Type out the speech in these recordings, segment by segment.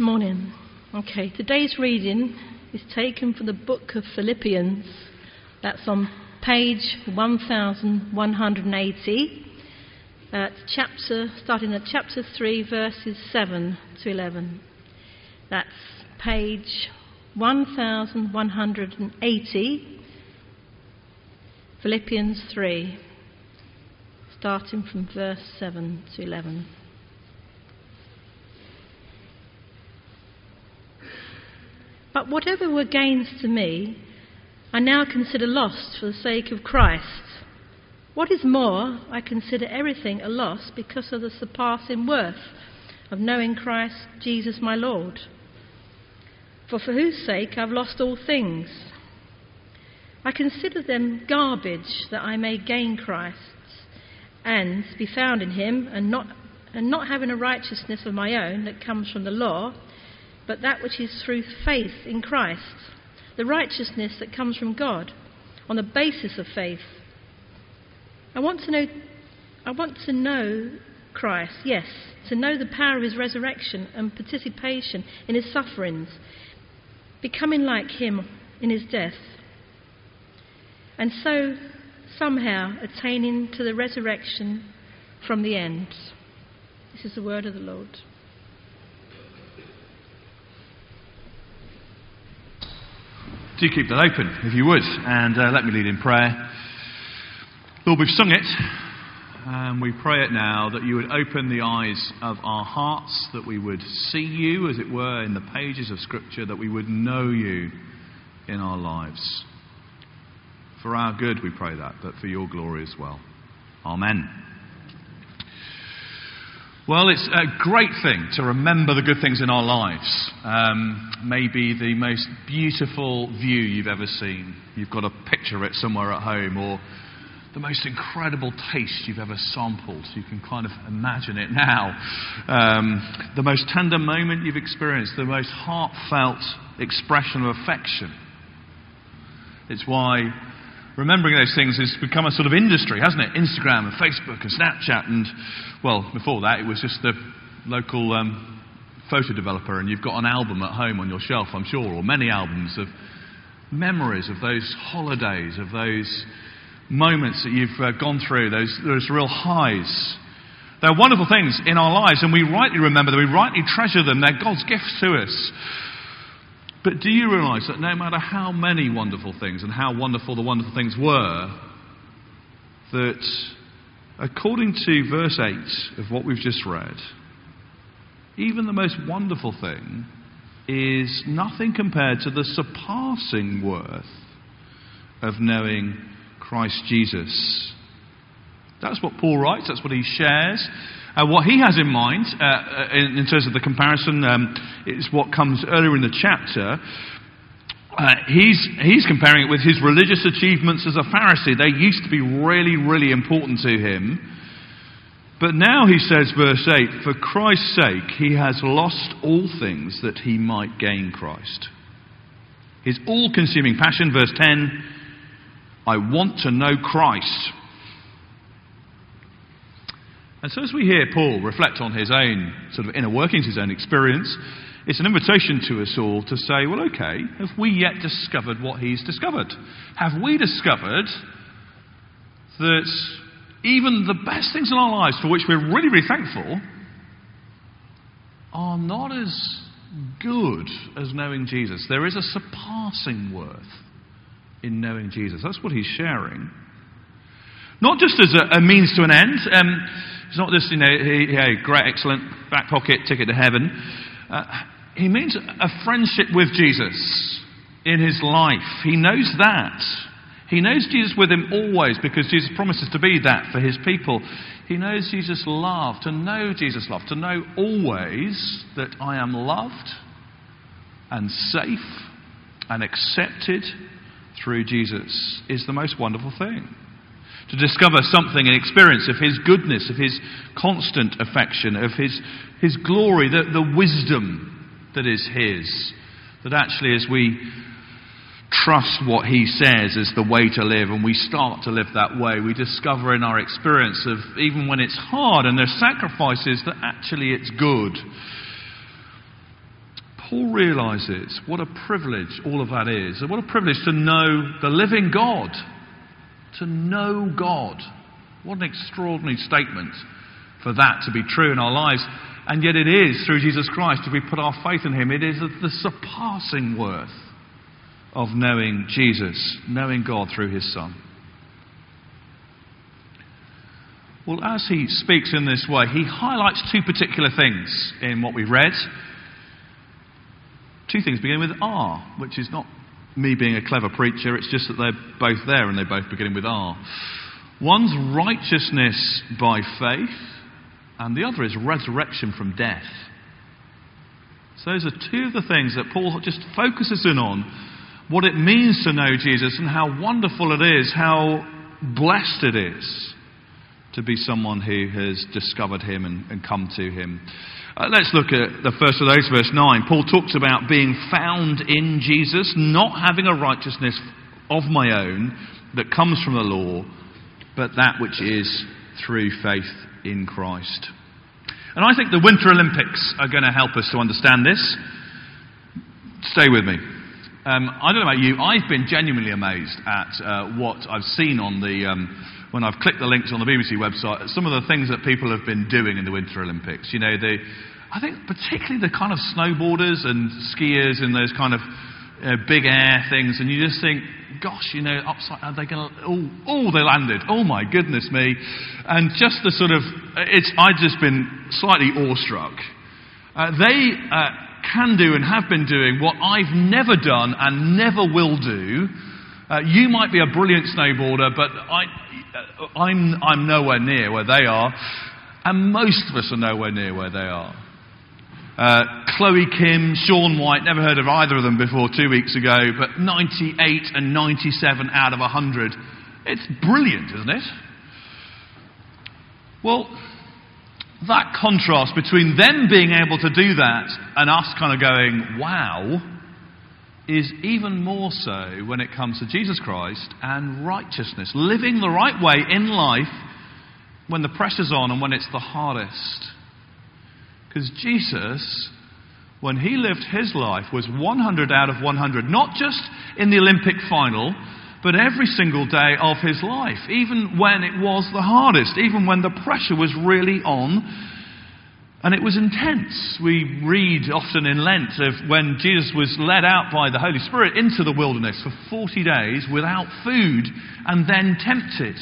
Morning. Okay, today's reading is taken from the book of Philippians. That's on page 1180, at chapter, starting at chapter 3, verses 7 to 11. That's page 1180, Philippians 3, starting from verse 7 to 11. But whatever were gains to me, I now consider lost for the sake of Christ. What is more, I consider everything a loss because of the surpassing worth of knowing Christ Jesus my Lord. For for whose sake I've lost all things. I consider them garbage that I may gain Christ and be found in him and not, and not having a righteousness of my own that comes from the law but that which is through faith in Christ, the righteousness that comes from God on the basis of faith. I want to know, I want to know Christ, yes, to know the power of his resurrection and participation in his sufferings, becoming like him in his death, and so somehow attaining to the resurrection from the end. This is the word of the Lord. Do keep that open, if you would, and uh, let me lead in prayer. Lord, we've sung it, and we pray it now that you would open the eyes of our hearts, that we would see you, as it were, in the pages of Scripture, that we would know you in our lives. For our good, we pray that, but for your glory as well. Amen. Well, it's a great thing to remember the good things in our lives. Um, maybe the most beautiful view you've ever seen. You've got a picture of it somewhere at home, or the most incredible taste you've ever sampled. You can kind of imagine it now. Um, the most tender moment you've experienced, the most heartfelt expression of affection. It's why remembering those things has become a sort of industry, hasn't it? Instagram and Facebook and Snapchat, and well, before that it was just the local um, photo developer, and you've got an album at home on your shelf, I'm sure, or many albums of memories of those holidays, of those moments that you've uh, gone through, those, those real highs. They're wonderful things in our lives, and we rightly remember them, we rightly treasure them. They're God's gifts to us. But do you realize that no matter how many wonderful things and how wonderful the wonderful things were, that according to verse 8 of what we've just read, even the most wonderful thing is nothing compared to the surpassing worth of knowing Christ Jesus. That's what Paul writes, that's what he shares. Uh, what he has in mind, uh, uh, in, in, terms of the comparison, um, is what comes earlier in the chapter. Uh, he's, he's comparing it with his religious achievements as a Pharisee. They used to be really, really important to him. But now he says, verse 8, for Christ's sake, he has lost all things that he might gain Christ. His all consuming passion, verse 10, I want to know Christ and so, as we hear Paul reflect on his own sort of inner workings, his own experience, it's an invitation to us all to say, well, okay, have we yet discovered what he's discovered? Have we discovered that even the best things in our lives for which we're really, really thankful are not as good as knowing Jesus? There is a surpassing worth in knowing Jesus. That's what he's sharing. Not just as a, a means to an end. Um, it's not just, you know, hey, great, excellent, back pocket ticket to heaven. Uh, he means a friendship with Jesus in his life. He knows that. He knows Jesus with him always because Jesus promises to be that for his people. He knows Jesus' love, to know Jesus' love, to know always that I am loved and safe and accepted through Jesus is the most wonderful thing to discover something and experience of His goodness, of His constant affection, of His, his glory, the, the wisdom that is His. That actually, as we trust what He says is the way to live and we start to live that way, we discover in our experience of even when it's hard and there's sacrifices that actually it's good. Paul realizes what a privilege all of that is. And what a privilege to know the living God. To know God. What an extraordinary statement for that to be true in our lives. And yet it is through Jesus Christ, if we put our faith in Him, it is the surpassing worth of knowing Jesus, knowing God through His Son. Well, as he speaks in this way, he highlights two particular things in what we've read. Two things begin with R, which is not me being a clever preacher, it's just that they're both there and they both begin with R. One's righteousness by faith, and the other is resurrection from death. So, those are two of the things that Paul just focuses in on what it means to know Jesus and how wonderful it is, how blessed it is to be someone who has discovered him and, and come to him. Uh, let's look at the first of those, verse 9. Paul talks about being found in Jesus, not having a righteousness of my own that comes from the law, but that which is through faith in Christ. And I think the Winter Olympics are going to help us to understand this. Stay with me. Um, I don't know about you, I've been genuinely amazed at uh, what I've seen on the. Um, when I've clicked the links on the BBC website, some of the things that people have been doing in the Winter Olympics. You know, the, I think particularly the kind of snowboarders and skiers and those kind of uh, big air things, and you just think, gosh, you know, upside, are they going to, oh, oh, they landed, oh my goodness me. And just the sort of, it's, I've just been slightly awestruck. Uh, they uh, can do and have been doing what I've never done and never will do. Uh, you might be a brilliant snowboarder, but I, uh, I'm, I'm nowhere near where they are, and most of us are nowhere near where they are. Uh, Chloe Kim, Shaun White, never heard of either of them before two weeks ago, but 98 and 97 out of 100. It's brilliant, isn't it? Well, that contrast between them being able to do that and us kind of going, wow, is even more so when it comes to Jesus Christ and righteousness. Living the right way in life when the pressure's on and when it's the hardest. Because Jesus, when he lived his life, was 100 out of 100, not just in the Olympic final, but every single day of his life, even when it was the hardest, even when the pressure was really on and it was intense. We read often in Lent of when Jesus was led out by the Holy Spirit into the wilderness for 40 days without food and then tempted.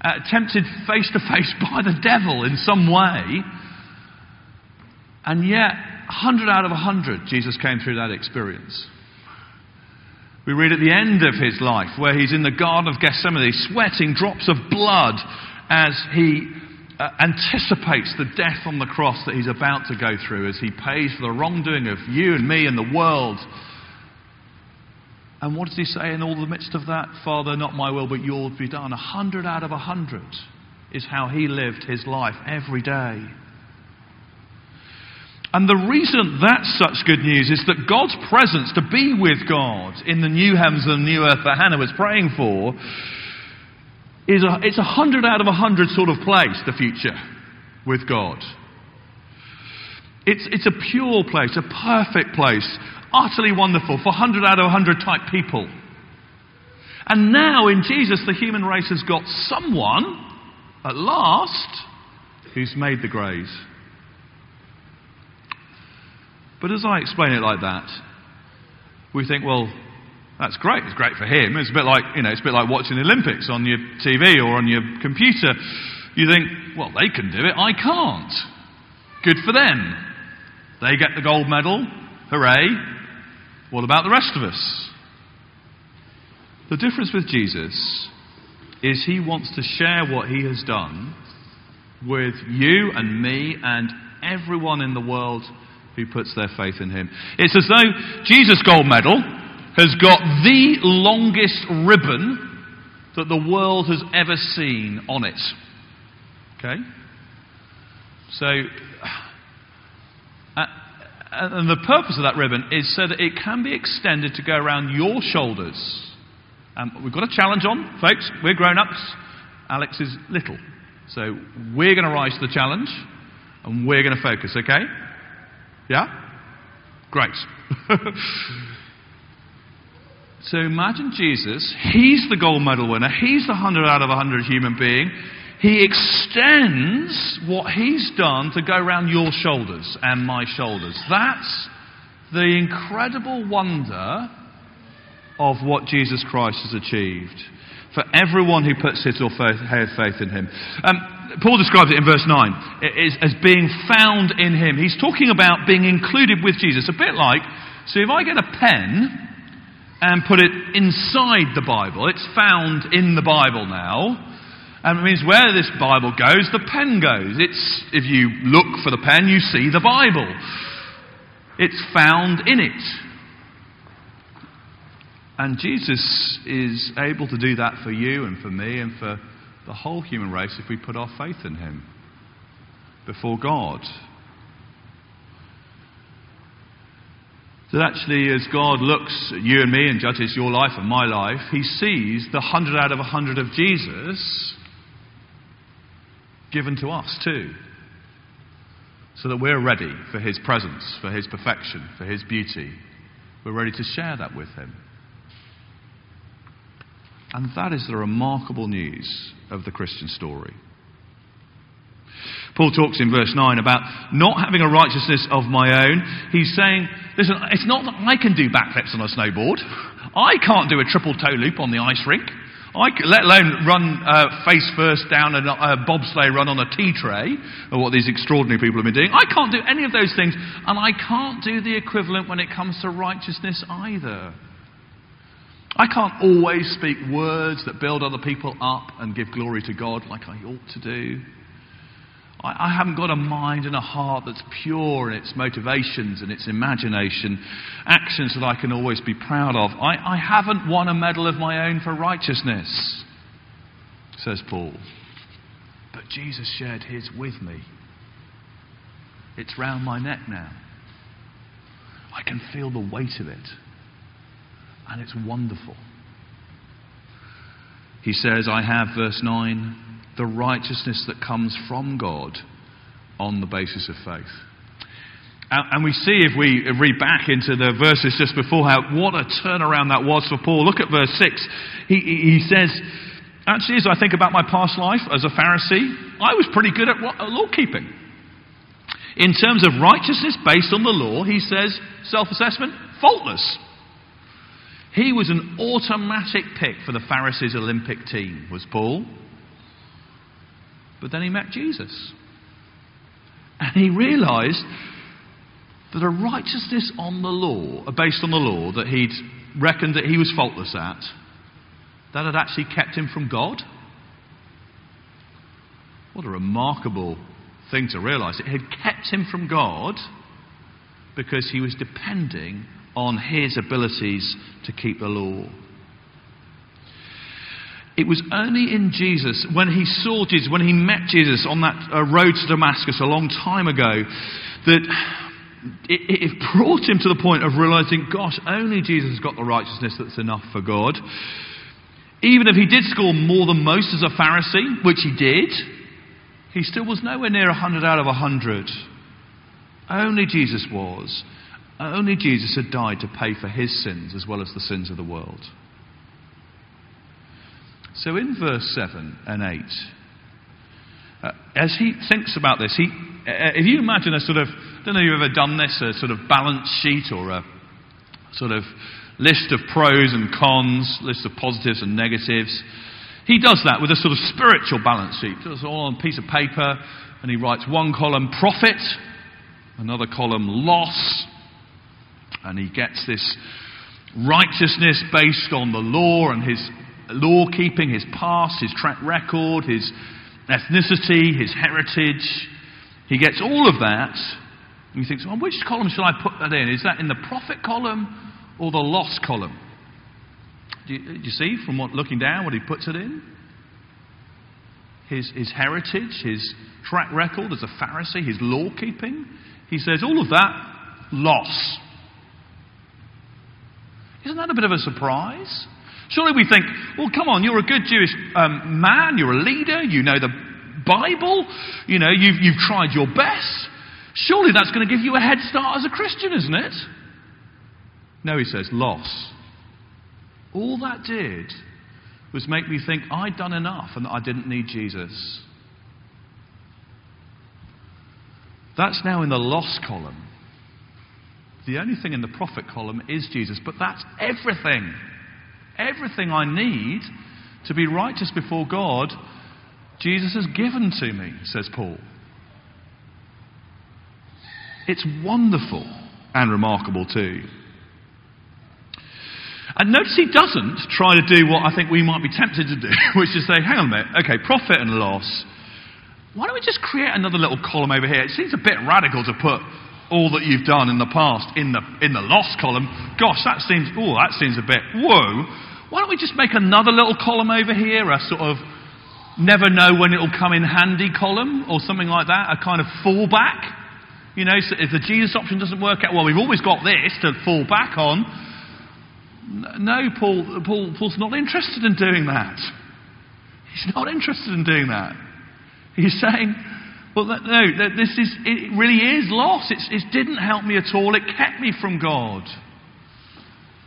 Uh, tempted face to face by the devil in some way. And yet, 100 out of 100, Jesus came through that experience. We read at the end of his life where he's in the Garden of Gethsemane, sweating drops of blood as he uh, anticipates the death on the cross that he's about to go through as he pays for the wrongdoing of you and me and the world. And what does he say in all the midst of that? Father, not my will, but yours be done. A hundred out of a hundred is how he lived his life every day. And the reason that's such good news is that God's presence to be with God in the new heavens and new earth that Hannah was praying for is a, it's a hundred out of a hundred sort of place, the future with God. It's, it's a pure place, a perfect place, utterly wonderful for 100 out of 100 type people. And now in Jesus, the human race has got someone, at last, who's made the grade. But as I explain it like that, we think, well, that's great. It's great for him. It's a bit like, you know, it's a bit like watching the Olympics on your TV or on your computer. You think, well, they can do it. I can't. Good for them. They get the gold medal. Hooray. What about the rest of us? The difference with Jesus is he wants to share what he has done with you and me and everyone in the world who puts their faith in him. It's as though Jesus' gold medal has got the longest ribbon that the world has ever seen on it. Okay? So, uh, and the purpose of that ribbon is so that it can be extended to go around your shoulders. Um, we've got a challenge on, folks. We're grown ups. Alex is little. So we're going to rise to the challenge and we're going to focus, okay? Yeah? Great. so imagine Jesus, he's the gold medal winner, he's the 100 out of 100 human being. He extends what he's done to go around your shoulders and my shoulders. That's the incredible wonder of what Jesus Christ has achieved for everyone who puts his or her faith in him. Um, Paul describes it in verse 9 as being found in him. He's talking about being included with Jesus. A bit like, so if I get a pen and put it inside the Bible, it's found in the Bible now. And it means where this Bible goes, the pen goes. It's, if you look for the pen, you see the Bible. It's found in it. And Jesus is able to do that for you and for me and for the whole human race if we put our faith in Him before God. That actually, as God looks at you and me and judges your life and my life, He sees the hundred out of a hundred of Jesus given to us too. So that we're ready for His presence, for His perfection, for His beauty. We're ready to share that with Him. And that is the remarkable news of the Christian story. Paul talks in verse 9 about not having a righteousness of my own. He's saying, listen, it's not that I can do backflips on a snowboard. I can't do a triple toe loop on the ice rink. I, let alone run uh, face first down a, a bobsleigh run on a tea tray, or what these extraordinary people have been doing. I can't do any of those things, and I can't do the equivalent when it comes to righteousness either. I can't always speak words that build other people up and give glory to God like I ought to do. I, I haven't got a mind and a heart that's pure in its motivations and its imagination, actions that I can always be proud of. I, I haven't won a medal of my own for righteousness, says Paul. But Jesus shared his with me. It's round my neck now. I can feel the weight of it and it's wonderful. He says, I have, verse 9, the righteousness that comes from God on the basis of faith. And we see if we read back into the verses just before how what a turnaround that was for Paul. Look at verse 6. He, he says, Actually, as I think about my past life as a Pharisee, I was pretty good at uh, law keeping. In terms of righteousness based on the law, he says, self assessment, faultless. He was an automatic pick for the Pharisees' Olympic team, was Paul. But then he met Jesus. And he realized that a righteousness on the law, uh, based on the law, that he'd reckoned that he was faultless at, that had actually kept him from God. What a remarkable thing to realize. It had kept him from God because he was depending on his abilities to keep the law. It was only in Jesus, when he saw Jesus, when he met Jesus on that uh, road to Damascus a long time ago, that it, it brought him to the point of realizing, gosh, only Jesus has got the righteousness that's enough for God. Even if he did score more than most as a Pharisee, which he did, he still was nowhere near 100 out of 100. Only Jesus was. Only Jesus had died to pay for his sins as well as the sins of the world. So in verse 7 and 8, uh, as he thinks about this, he, uh, if you imagine a sort of, I don't know if you've ever done this, a sort of balance sheet or a sort of list of pros and cons, list of positives and negatives. He does that with a sort of spiritual balance sheet. It's all on a piece of paper, and he writes one column profit, another column loss, and he gets this righteousness based on the law and his law keeping, his past, his track record, his ethnicity, his heritage. He gets all of that. And he thinks, well, which column should I put that in? Is that in the profit column or the loss column? Do you, do you see from what, looking down what he puts it in? His, his heritage, his track record as a Pharisee, his law keeping. He says, all of that, loss. Isn't that a bit of a surprise? Surely we think, well, come on, you're a good Jewish um, man, you're a leader, you know the Bible, you know, you've, you've tried your best. Surely that's going to give you a head start as a Christian, isn't it? No, he says, loss. All that did was make me think I'd done enough and that I didn't need Jesus. That's now in the loss column. The only thing in the profit column is Jesus, but that's everything. Everything I need to be righteous before God, Jesus has given to me, says Paul. It's wonderful and remarkable too. And notice he doesn't try to do what I think we might be tempted to do, which is say, hang on a minute, okay, profit and loss. Why don't we just create another little column over here? It seems a bit radical to put all that you've done in the past in the, in the loss column. Gosh, that seems, oh, that seems a bit, whoa. Why don't we just make another little column over here, a sort of never know when it'll come in handy column or something like that, a kind of fallback? You know, so if the Jesus option doesn't work out, well, we've always got this to fall back on. No, Paul, Paul, Paul's not interested in doing that. He's not interested in doing that. He's saying, well, no, this is, it really is loss. It's, it didn't help me at all. It kept me from God.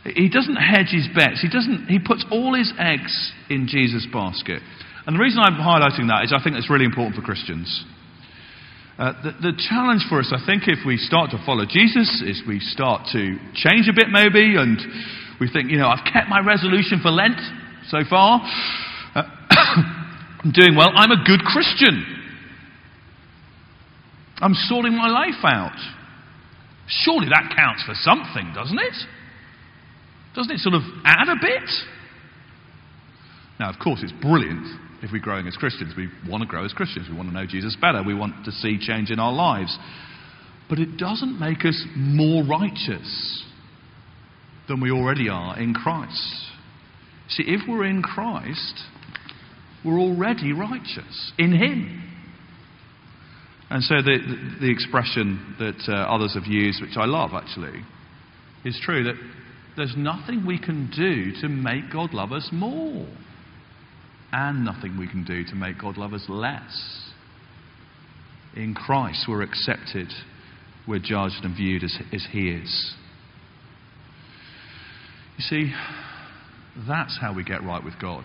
He doesn't hedge his bets. He, doesn't, he puts all his eggs in Jesus' basket. And the reason I'm highlighting that is I think it's really important for Christians. Uh, the, the, challenge for us, I think, if we start to follow Jesus, is we start to change a bit maybe, and we think, you know, I've kept my resolution for Lent so far. Uh, I'm doing well. I'm a good Christian. I'm sorting my life out. Surely that counts for something, doesn't it? Doesn't it sort of add a bit? Now, of course, it's brilliant if we're growing as Christians. We want to grow as Christians. We want to know Jesus better. We want to see change in our lives. But it doesn't make us more righteous than we already are in Christ. See, if we're in Christ, we're already righteous in Him. And so the, the, expression that uh, others have used, which I love actually, is true that there's nothing we can do to make God love us more and nothing we can do to make God love us less. In Christ, we're accepted, we're judged and viewed as, as He is. You see, that's how we get right with God.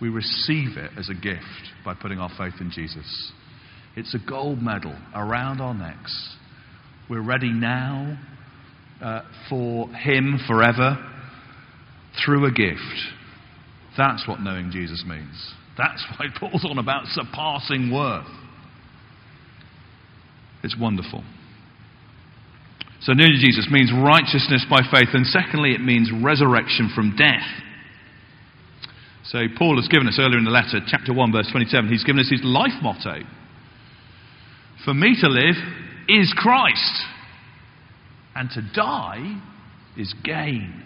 We receive it as a gift by putting our faith in Jesus. It's a gold medal around our necks. We're ready now uh, for Him forever through a gift. That's what knowing Jesus means. That's why Paul's on about surpassing worth. It's wonderful. So, knowing Jesus means righteousness by faith, and secondly, it means resurrection from death. So, Paul has given us earlier in the letter, chapter 1, verse 27, he's given us his life motto For me to live is Christ, and to die is gain.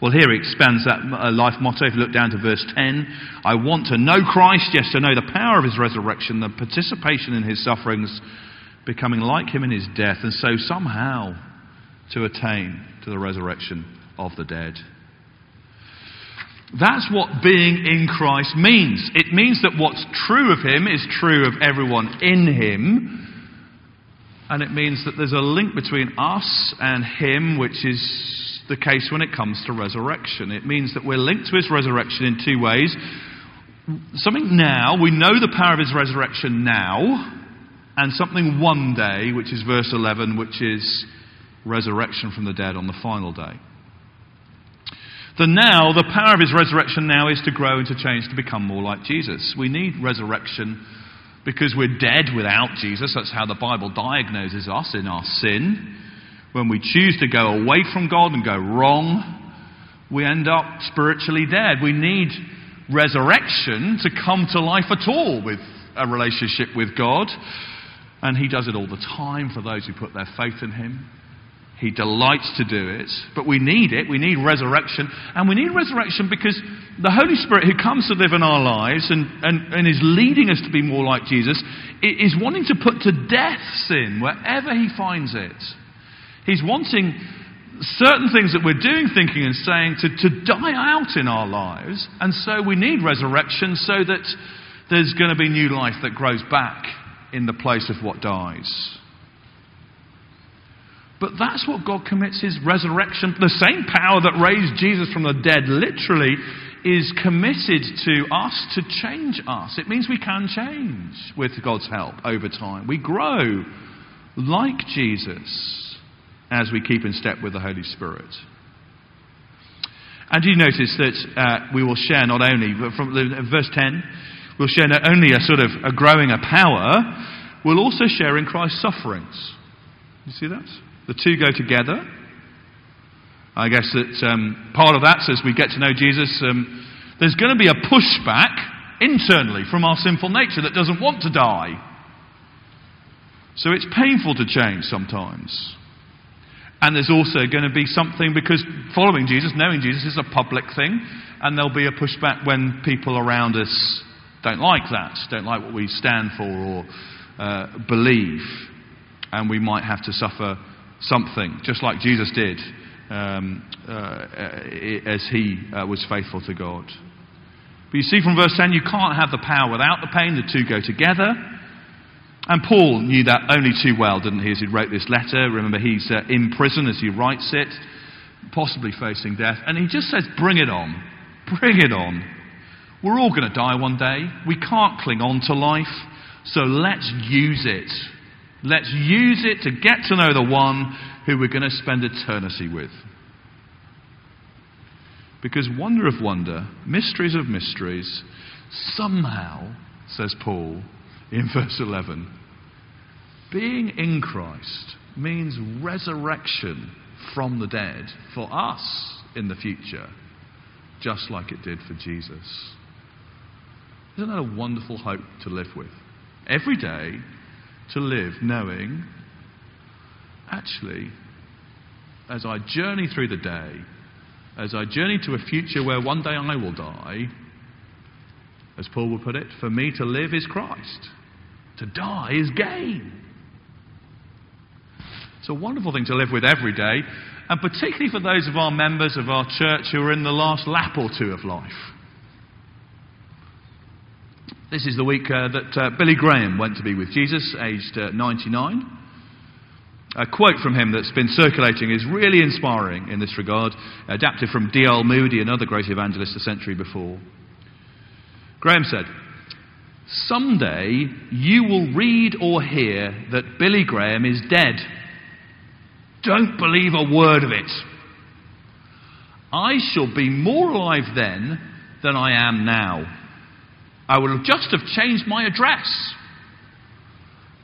Well, here he expands that uh, life motto. If you look down to verse 10, I want to know Christ, yes, to know the power of his resurrection, the participation in his sufferings, becoming like him in his death, and so somehow to attain to the resurrection of the dead. That's what being in Christ means. It means that what's true of him is true of everyone in him. And it means that there's a link between us and him, which is the case when it comes to resurrection. It means that we're linked to his resurrection in two ways. Something now, we know the power of his resurrection now, and something one day, which is verse 11, which is resurrection from the dead on the final day. The now, the power of his resurrection now is to grow and to change to become more like Jesus. We need resurrection because we're dead without Jesus. That's how the Bible diagnoses us in our sin. When we choose to go away from God and go wrong, we end up spiritually dead. We need resurrection to come to life at all with a relationship with God. And He does it all the time for those who put their faith in Him. He delights to do it. But we need it. We need resurrection. And we need resurrection because the Holy Spirit who comes to live in our lives and, and, and is leading us to be more like Jesus is wanting to put to death sin wherever He finds it. He's wanting certain things that we're doing, thinking, and saying to, to die out in our lives. And so we need resurrection so that there's going to be new life that grows back in the place of what dies. But that's what God commits his resurrection. The same power that raised Jesus from the dead literally is committed to us to change us. It means we can change with God's help over time. We grow like Jesus as we keep in step with the Holy Spirit. And you notice that uh, we will share not only, from verse 10, we'll share not only a sort of a growing a power, we'll also share in Christ's sufferings. You see that? The two go together. I guess that um, part of that, as we get to know Jesus, um, there's going to be a pushback internally from our sinful nature that doesn't want to die. So it's painful to change sometimes. And there's also going to be something because following Jesus, knowing Jesus, is a public thing, and there'll be a pushback when people around us don't like that, don't like what we stand for or uh, believe, and we might have to suffer something, just like Jesus did um, uh, as he uh, was faithful to God. But you see from verse 10, you can't have the power without the pain. The two go together. And Paul knew that only too well, didn't he, as he wrote this letter? Remember, he's uh, in prison as he writes it, possibly facing death. And he just says, Bring it on. Bring it on. We're all going to die one day. We can't cling on to life. So let's use it. Let's use it to get to know the one who we're going to spend eternity with. Because, wonder of wonder, mysteries of mysteries, somehow, says Paul in verse 11, being in Christ means resurrection from the dead for us in the future, just like it did for Jesus. Isn't that a wonderful hope to live with? Every day, to live knowing, actually, as I journey through the day, as I journey to a future where one day I will die, as Paul would put it, for me to live is Christ. To die is gain. It's a wonderful thing to live with every day, and particularly for those of our members of our church who are in the last lap or two of life. This is the week uh, that uh, Billy Graham went to be with Jesus, aged uh, 99. A quote from him that's been circulating is really inspiring in this regard, adapted from D.L. Moody, another great evangelist a century before. Graham said, Someday you will read or hear that Billy Graham is dead. Don't believe a word of it. I shall be more alive then than I am now. I will just have changed my address.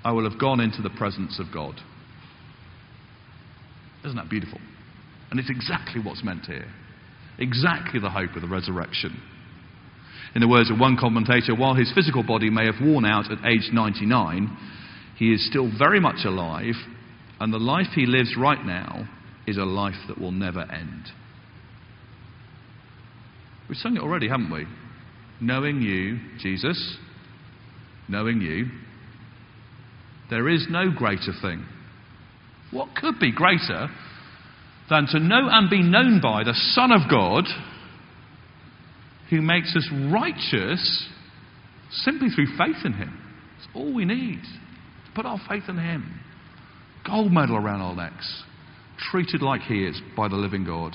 I will have gone into the presence of God. Isn't that beautiful? And it's exactly what's meant here. Exactly the hope of the resurrection. In the words of one commentator, while his physical body may have worn out at age 99, he is still very much alive, and the life he lives right now is a life that will never end. We've sung it already, haven't we? Knowing you, Jesus, knowing you, there is no greater thing. What could be greater than to know and be known by the Son of God who makes us righteous simply through faith in Him? It's all we need to put our faith in Him. Gold medal around our necks, treated like He is by the living God.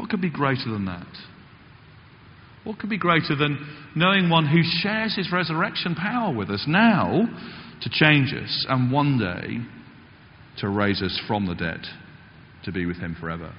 What could be greater than that? What could be greater than knowing one who shares his resurrection power with us now to change us and one day to raise us from the dead to be with him forever?